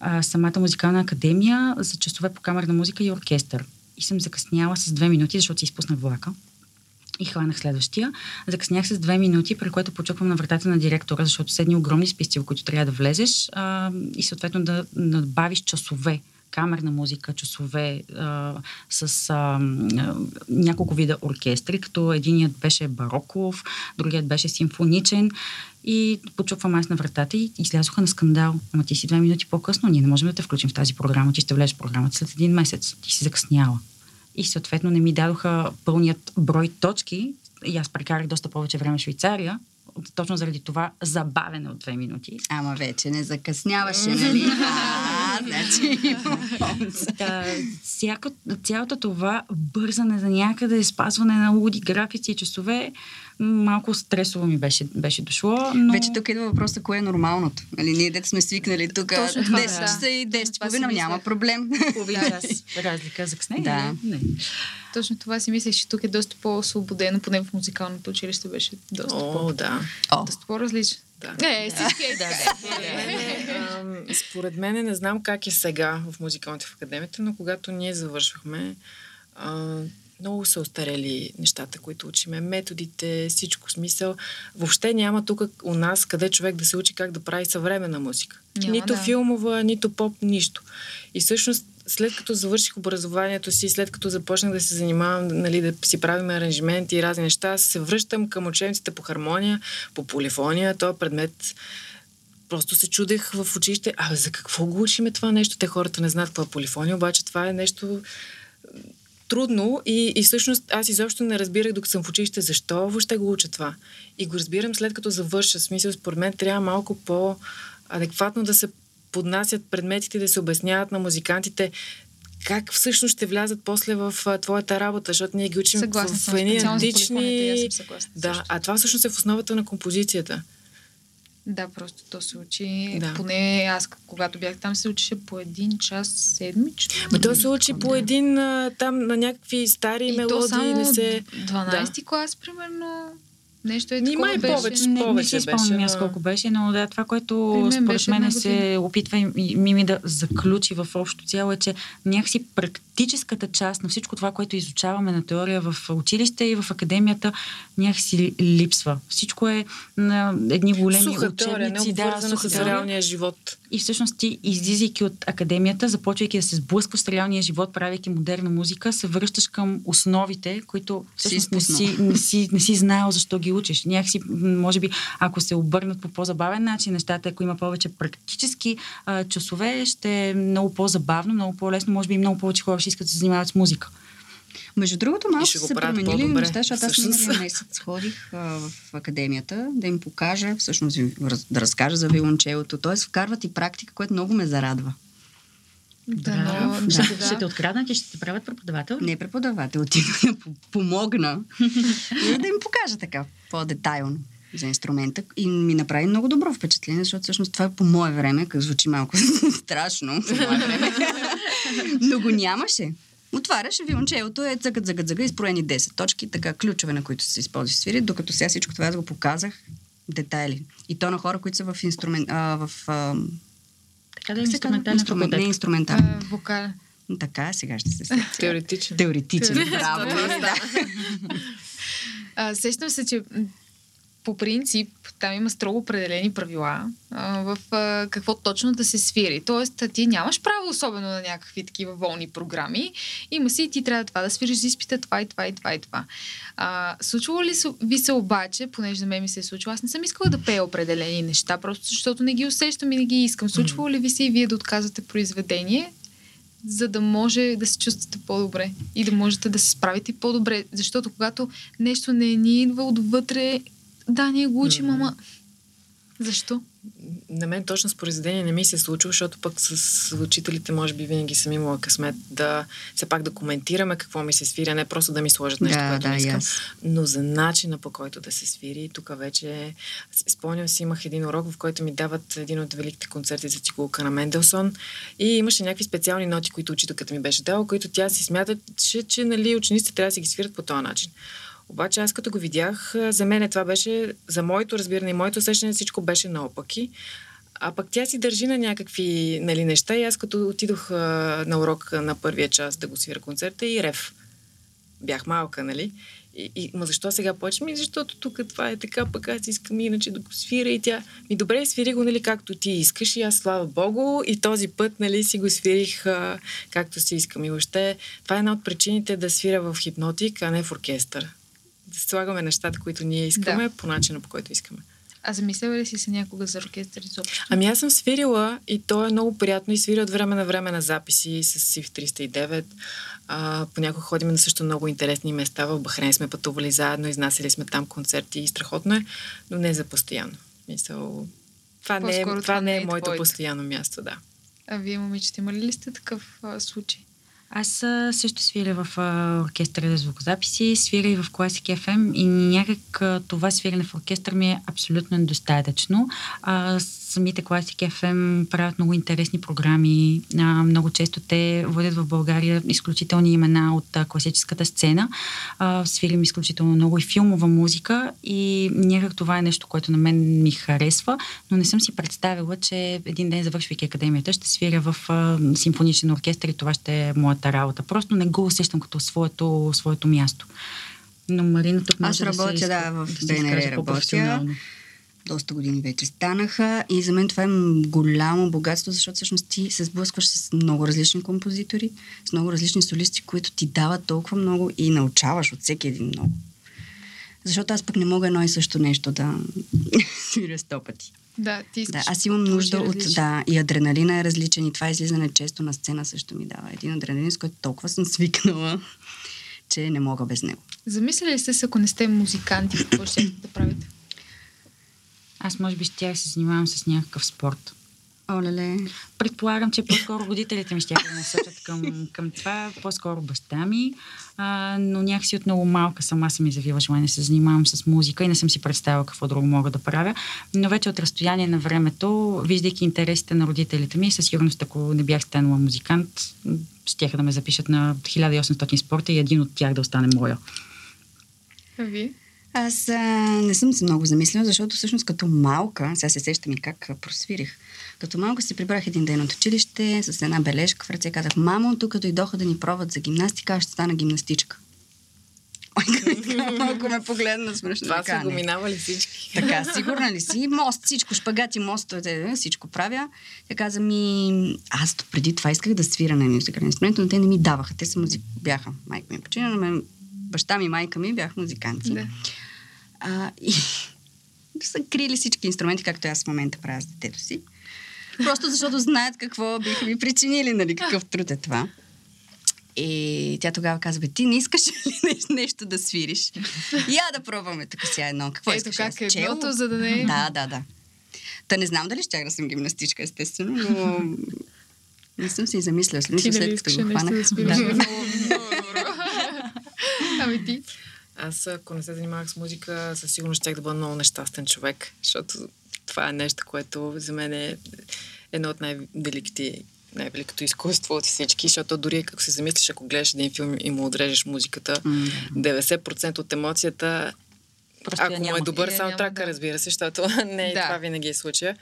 а, самата музикална академия за часове по камерна музика и оркестър. И съм закъсняла с две минути, защото си изпуснах влака и хванах следващия. Закъснях с две минути, при което почуквам на вратата на директора, защото седни огромни списъци, в които трябва да влезеш а, и съответно да надбавиш часове камерна музика, часове а, с а, няколко вида оркестри, като единият беше бароков, другият беше симфоничен и почуквам аз на вратата и излязоха на скандал. Ама ти си две минути по-късно, ние не можем да те включим в тази програма, ти ще влезеш в програмата след един месец. Ти си закъсняла и съответно не ми дадоха пълният брой точки и аз прекарах доста повече време в Швейцария, точно заради това забавене от две минути. Ама вече не закъсняваше, нали? А, значи да, всяко, цялото това бързане за някъде, спазване на луди графици и часове, малко стресово ми беше, беше дошло. Но... Вече тук идва въпроса, кое е нормалното. Нали, ние дете сме свикнали тук 10 часа и 10 половина, няма проблем. Половин час разлика за късне. Да. Не. Точно това си мислех, че тук е доста по-освободено, поне в музикалното училище беше доста О, по- да. О. доста по-различно. Да. Е, всички е, да, Ам, Според мен не знам как е сега в музикалните в академията, но когато ние завършвахме, а, много са остарели нещата, които учиме, методите, всичко смисъл. Въобще няма тук у нас къде човек да се учи как да прави съвременна музика. Няма, нито да. филмова, нито поп, нищо. И всъщност след като завърших образованието си, след като започнах да се занимавам, нали, да си правим аранжименти и разни неща, се връщам към учебниците по хармония, по полифония. Този предмет просто се чудех в училище, а за какво го учиме това нещо? Те хората не знаят какво е полифония, обаче това е нещо трудно и, и всъщност аз изобщо не разбирах, докато съм в училище, защо въобще го уча това. И го разбирам след като завърша. Смисъл, според мен трябва малко по-адекватно да се поднасят предметите, да се обясняват на музикантите как всъщност ще влязат после в а, твоята работа, защото ние ги учим Съгласна в, в едни антични... Да, също. а това всъщност е в основата на композицията. Да, просто то се учи. Да. Поне аз, когато бях там, се учеше по един час седмично. Ма то се учи по един а, там на някакви стари И то мелодии, само не се... 12-ти клас, примерно. Нещо е такова беше. повече. Не, не повече си спомням беше, аз но- колко беше, но да, това, което мен според мен се опитва и- Мими да заключи в общо цяло е, че някакси практическата част на всичко това, което изучаваме на теория в училище и в академията, някакси ли- липсва. Всичко е на едни големи Суха теория, не учебници, да, суха с реалния живот. И всъщност ти, излизайки от академията, започвайки да се сблъскваш с реалния живот, правейки модерна музика, се връщаш към основите, които всъщност не си, не, си, не си знаел защо ги учиш. Някакси, може би, ако се обърнат по по-забавен начин нещата, ако има повече практически а, часове, ще е много по-забавно, много по-лесно, може би и много повече хора ще искат да се занимават с музика. Между другото, малко ще са се променили неща, защото аз миналия месец ходих а, в академията да им покажа, всъщност да разкажа за виолончелото. Тоест вкарват и практика, което много ме зарадва. Да, но, ще, да, ще те откраднат и ще те правят преподавател. Не преподавател, отидох да по- помогна и да им покажа така по-детайлно за инструмента. И ми направи много добро впечатление, защото всъщност това е по мое време, като звучи малко страшно, по мое време, но го нямаше. Отваряше виолончелото, е цъкът, цъкът, цъкът, изпроени 10 точки, така ключове, на които се използва свири, докато сега всичко това аз го показах детайли. И то на хора, които са в инструмент... А, в, а, Така да е инструментален Инструмент, не факултет. инструментал. а, вокал. Така, сега ще се сетя. Теоретично. Теоретичен, браво. да. А, сещам се, че по принцип там има строго определени правила а, в а, какво точно да се свири. Тоест, ти нямаш право особено на някакви такива волни програми. Има си и ти трябва това да свириш за изпита, това и това и това и това. А, случвало ли ви се обаче, понеже за мен ми се е случило, аз не съм искала да пея определени неща, просто защото не ги усещам и не ги искам. Случвало ли ви се и вие да отказвате произведение, за да може да се чувствате по-добре и да можете да се справите по-добре. Защото когато нещо не ни идва отвътре, да, ние го учим, ама Защо? на мен точно с произведение не ми се е случва, защото пък с учителите може би винаги съм имала късмет да все пак да коментираме какво ми се свири, а не просто да ми сложат нещо, Да, което да, не искам. аз. Но за начина по който да се свири, тук вече спомням си, имах един урок, в който ми дават един от великите концерти за цигулка на Менделсон и имаше някакви специални ноти, които учителката ми беше дала, които тя си смята, че, че нали, учениците трябва да си ги свират по този начин. Обаче аз като го видях, за мен това беше, за моето разбиране и моето усещане, всичко беше наопаки. А пък тя си държи на някакви нали, неща и аз като отидох а, на урок на първия час да го свира концерта и рев. Бях малка, нали? И, и, ма защо сега повече? Ми, защото тук това е така, пък аз искам иначе да го свира и тя. Ми добре, свири го, нали, както ти искаш и аз, слава Богу, и този път, нали, си го свирих а, както си искам. И въобще, това е една от причините да свира в хипнотик, а не в оркестър. Слагаме нещата, които ние искаме, Да. по начина, по който искаме. А замислява ли си се някога за оркестър изобщо? Ами аз съм свирила и то е много приятно и свиря от време на време на записи с СИВ 309. А, понякога ходим на също много интересни места. В Бахрейн сме пътували заедно, изнасяли сме там концерти и страхотно е, но не за постоянно. Мисъл, това, не е, това не е моето твоето. постоянно място, да. А вие, момичета, имали ли сте такъв а, случай? Аз също свиря в оркестъра за звукозаписи, свиря и в Classic FM и някак това свирене в оркестър ми е абсолютно недостатъчно. А, самите Classic FM правят много интересни програми. А, много често те водят в България изключителни имена от а, класическата сцена. А, свирим изключително много и филмова музика и някак това е нещо, което на мен ми харесва, но не съм си представила, че един ден завършвайки академията ще свиря в а, симфоничен оркестър и това ще е моята работа. Просто не го усещам като своето, своето място. Но Марина тук може Аз да работя, се, да, в БНР изкаже работя. Доста години вече станаха и за мен това е голямо богатство, защото всъщност ти се сблъскваш с много различни композитори, с много различни солисти, които ти дават толкова много и научаваш от всеки един много. Защото аз пък не мога едно и също нещо да свиря сто пъти. Да, ти Да, искаш аз имам да нужда от... Да, и адреналина е различен и това излизане често на сцена също ми дава. Един адреналин, с който толкова съм свикнала, че не мога без него. Замисляли ли сте се, ако не сте музиканти, какво ще да правите? Аз може би ще се занимавам с някакъв спорт. Олеле. Предполагам, че по-скоро родителите ми ще да насочат към, към това, по-скоро баща ми, а, но някакси от много малка сама съм изявила желание да се занимавам с музика и не съм си представила какво друго мога да правя. Но вече от разстояние на времето, виждайки интересите на родителите ми, със сигурност, ако не бях станала музикант, щяха да ме запишат на 1800 спорта и един от тях да остане моя. А вие? Аз а, не съм се много замислила, защото всъщност като малка, сега се сещам и как просвирих, като малка се прибрах един ден от училище с една бележка в ръце, казах, мамо, тук дойдоха да ни пробват за гимнастика, аз ще стана гимнастичка. Малко ме погледна смешно. Това са го минавали всички. Така, сигурна ли си? Мост, всичко, шпагати, мостове, всичко правя. Тя каза ми, аз преди това исках да свира на музикален инструмент, но те не ми даваха. Те са музик... бяха. Майка ми почина, но мен, баща ми и майка ми бяха музиканти. Да. А, и са крили всички инструменти, както аз в момента правя с детето си. Просто защото знаят какво биха ми причинили, нали, какъв труд е това. И тя тогава казва, бе, ти не искаш ли нещо, да свириш? Я да пробваме тук сега едно. Какво Ето искаш? как е Чело? едното, за да не. Да, да, да. Та не знам дали щях да съм гимнастичка, естествено, но не съм си и замисляла. След, след като го да хванах. добро. Ами ти? Аз, ако не се занимавах с музика, със сигурност щях да бъда много нещастен човек, защото това е нещо, което за мен е едно от най-великите най-великото изкуство от всички, защото дори ако се замислиш, ако гледаш един филм и му отрежеш музиката, М, 90% от емоцията Просто я ако му е няма. добър Я саундтрака, да. разбира се, защото не Да. това винаги е случая.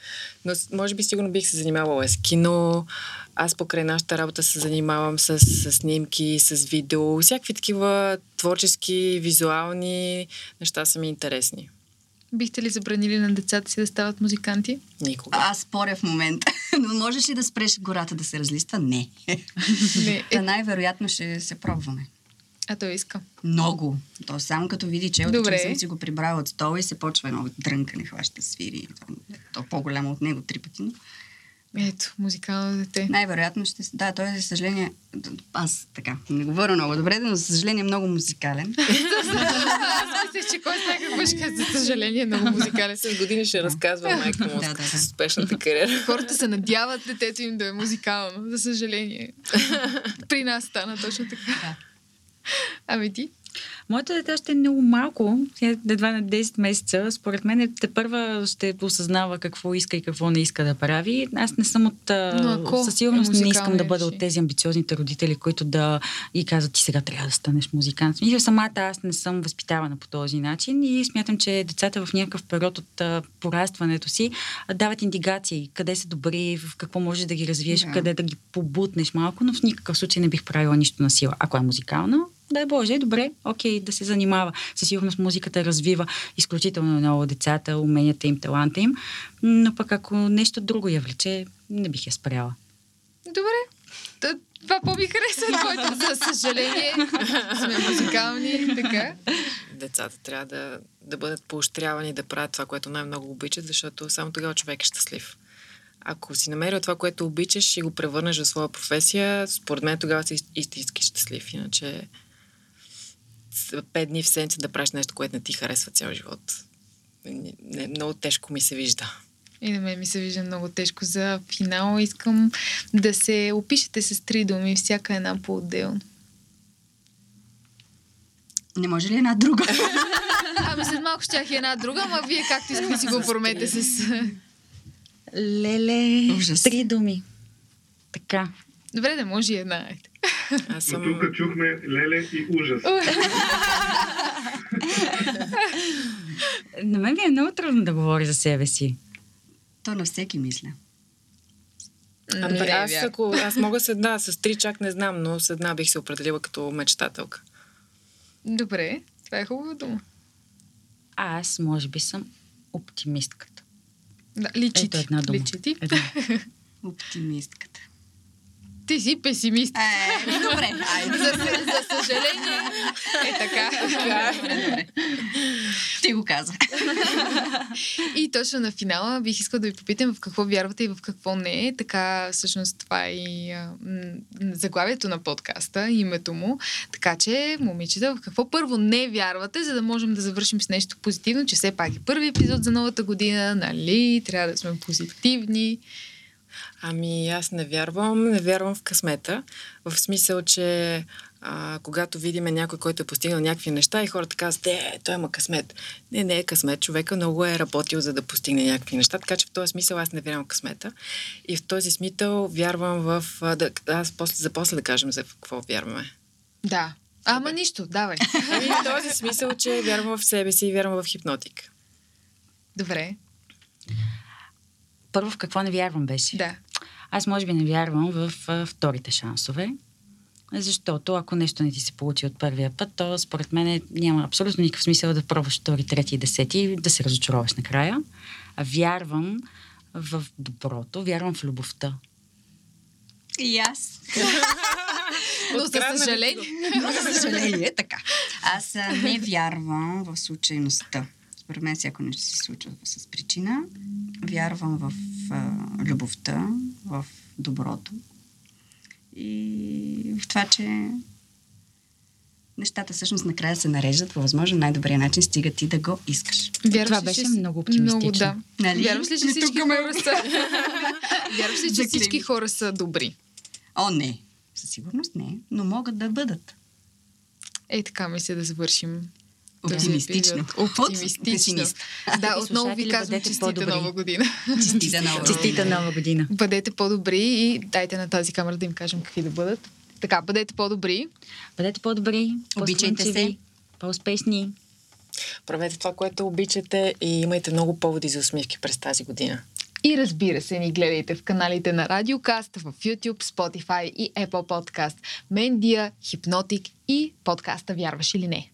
Но може би сигурно бих се занимавала с кино. Аз покрай нашата работа се занимавам с, с снимки, с видео. Всякакви такива творчески, визуални неща са ми интересни. Бихте ли забранили на децата си да стават музиканти? Никога. Аз споря в момента. Но можеш ли да спреш гората да се разлиства? Не. Не. Та Е, най-вероятно ще се пробваме. А той иска. Много. То само като види челото, Добре. че съм си го прибрала от стола и се почва едно дрънкане, хваща свири. То е по-голямо от него три пъти. Но... Ето, музикално дете. Най-вероятно ще... Да, той за съжаление... Аз така, не говоря много добре, но за съжаление е много музикален. Аз мисля, че кой знае какво ще каже, за съжаление, е много музикален. С години ще разказва майка му Да, да, да. с успешната кариера. Хората се надяват детето им да е музикално, за съжаление. При нас стана точно така. Да. Ами ти? Моето дете ще е много малко, сега едва на 10 месеца. Според мен те първа ще осъзнава какво иска и какво не иска да прави. Аз не съм от... ако със сигурност е не искам да бъда от тези амбициозните родители, които да и казват, ти сега трябва да станеш музикант. Мисля, самата аз не съм възпитавана по този начин и смятам, че децата в някакъв период от а, порастването си дават индикации къде са добри, в какво можеш да ги развиеш, Да. къде да ги побутнеш малко, но в никакъв случай не бих правила нищо на сила. Ако е музикална, дай Боже, добре, окей, да се занимава. Със сигурност музиката развива изключително много децата, уменията им, таланта им, но пък ако нещо друго я влече, не бих я спряла. Добре. Това по-ми хареса твоето. За съжаление, сме музикални, така. Децата трябва да, да бъдат поощрявани да правят това, което най-много обичат, защото само тогава човек е щастлив. Ако си намерил това, което обичаш и го превърнеш в своя професия, според мен тогава си истински щастлив. Иначе с пет дни в седмица да правиш нещо, което не ти харесва цял живот. Не, много тежко ми се вижда. И на мен ми се вижда много тежко за финал. Искам да се опишете с три думи, всяка една по-отделно. Не може ли една друга? Ами след малко и една друга, ама вие както искате си го оформете с... Леле, Ужас. три думи. Така. Добре, да може и една. Аз Но съм... тук чухме леле и ужас. На мен ми е много трудно да говори за себе си. То на всеки мисля. Ами, Добре, аз, вярно. ако, аз мога с една, с три чак не знам, но с една бих се определила като мечтателка. Добре, това е хубава дума. Аз, може би, съм оптимистката. Да, личи Ето една дума. Личи ти. Една. Оптимистката. Ти си песимист. Е, добре, айде. За, за съжаление. Е така. Ти го каза. И точно на финала бих искала да ви попитам в какво вярвате и в какво не. Така, всъщност, това е и а, м, заглавието на подкаста, името му. Така че, момичета, в какво първо не вярвате, за да можем да завършим с нещо позитивно, че все пак е първи епизод за новата година, нали? Трябва да сме позитивни. Ами аз не вярвам, не вярвам в късмета. В смисъл, че а, когато видиме някой, който е постигнал някакви неща и хората казват, е, той има късмет. Не, не е късмет. Човека много е работил за да постигне някакви неща, така че в този смисъл аз не вярвам в късмета. И в този смисъл вярвам в... Да, аз после, за после да кажем за какво вярваме. Да. Ама нищо, давай. Ами в този смисъл, че вярвам в себе си и вярвам в хипнотик. Добре. Първо в какво не вярвам беше? Да. Аз може би не вярвам в а, вторите шансове, защото ако нещо не ти се получи от първия път, то според мен няма абсолютно никакъв смисъл да пробваш втори, трети и десети и да се разочароваш накрая. А вярвам в доброто, вярвам в любовта. И аз. Но за съжаление. Но, за съжаление, е така. Аз не вярвам в случайността. Според мен всяко нещо се случва с причина. Вярвам в а, любовта, в доброто и в това, че нещата всъщност накрая се нареждат по възможно най-добрия начин, стига ти да го искаш. Вярваш Това беше че- много оптимистично. Много, да. Нали? Вярваш ли, че всички хора са... Вярваш ли, че всички хора са добри? О, не. Със сигурност не, но могат да бъдат. Ей, така мисля да завършим. Оптимистично. Оптимистично. Да, отново ви казвам честита по-добри. нова година. Честита нова Честита нова година! Бъдете по-добри и дайте на тази камера да им кажем какви да бъдат. Така, бъдете по-добри. Бъдете по-добри, Обичайте се. по-успешни. Правете това, което обичате и имайте много поводи за усмивки през тази година. И разбира се, ни гледайте в каналите на Радиокаст, в YouTube, Spotify и Apple Podcast, Мендия, Хипнотик и подкаста Вярваш или не.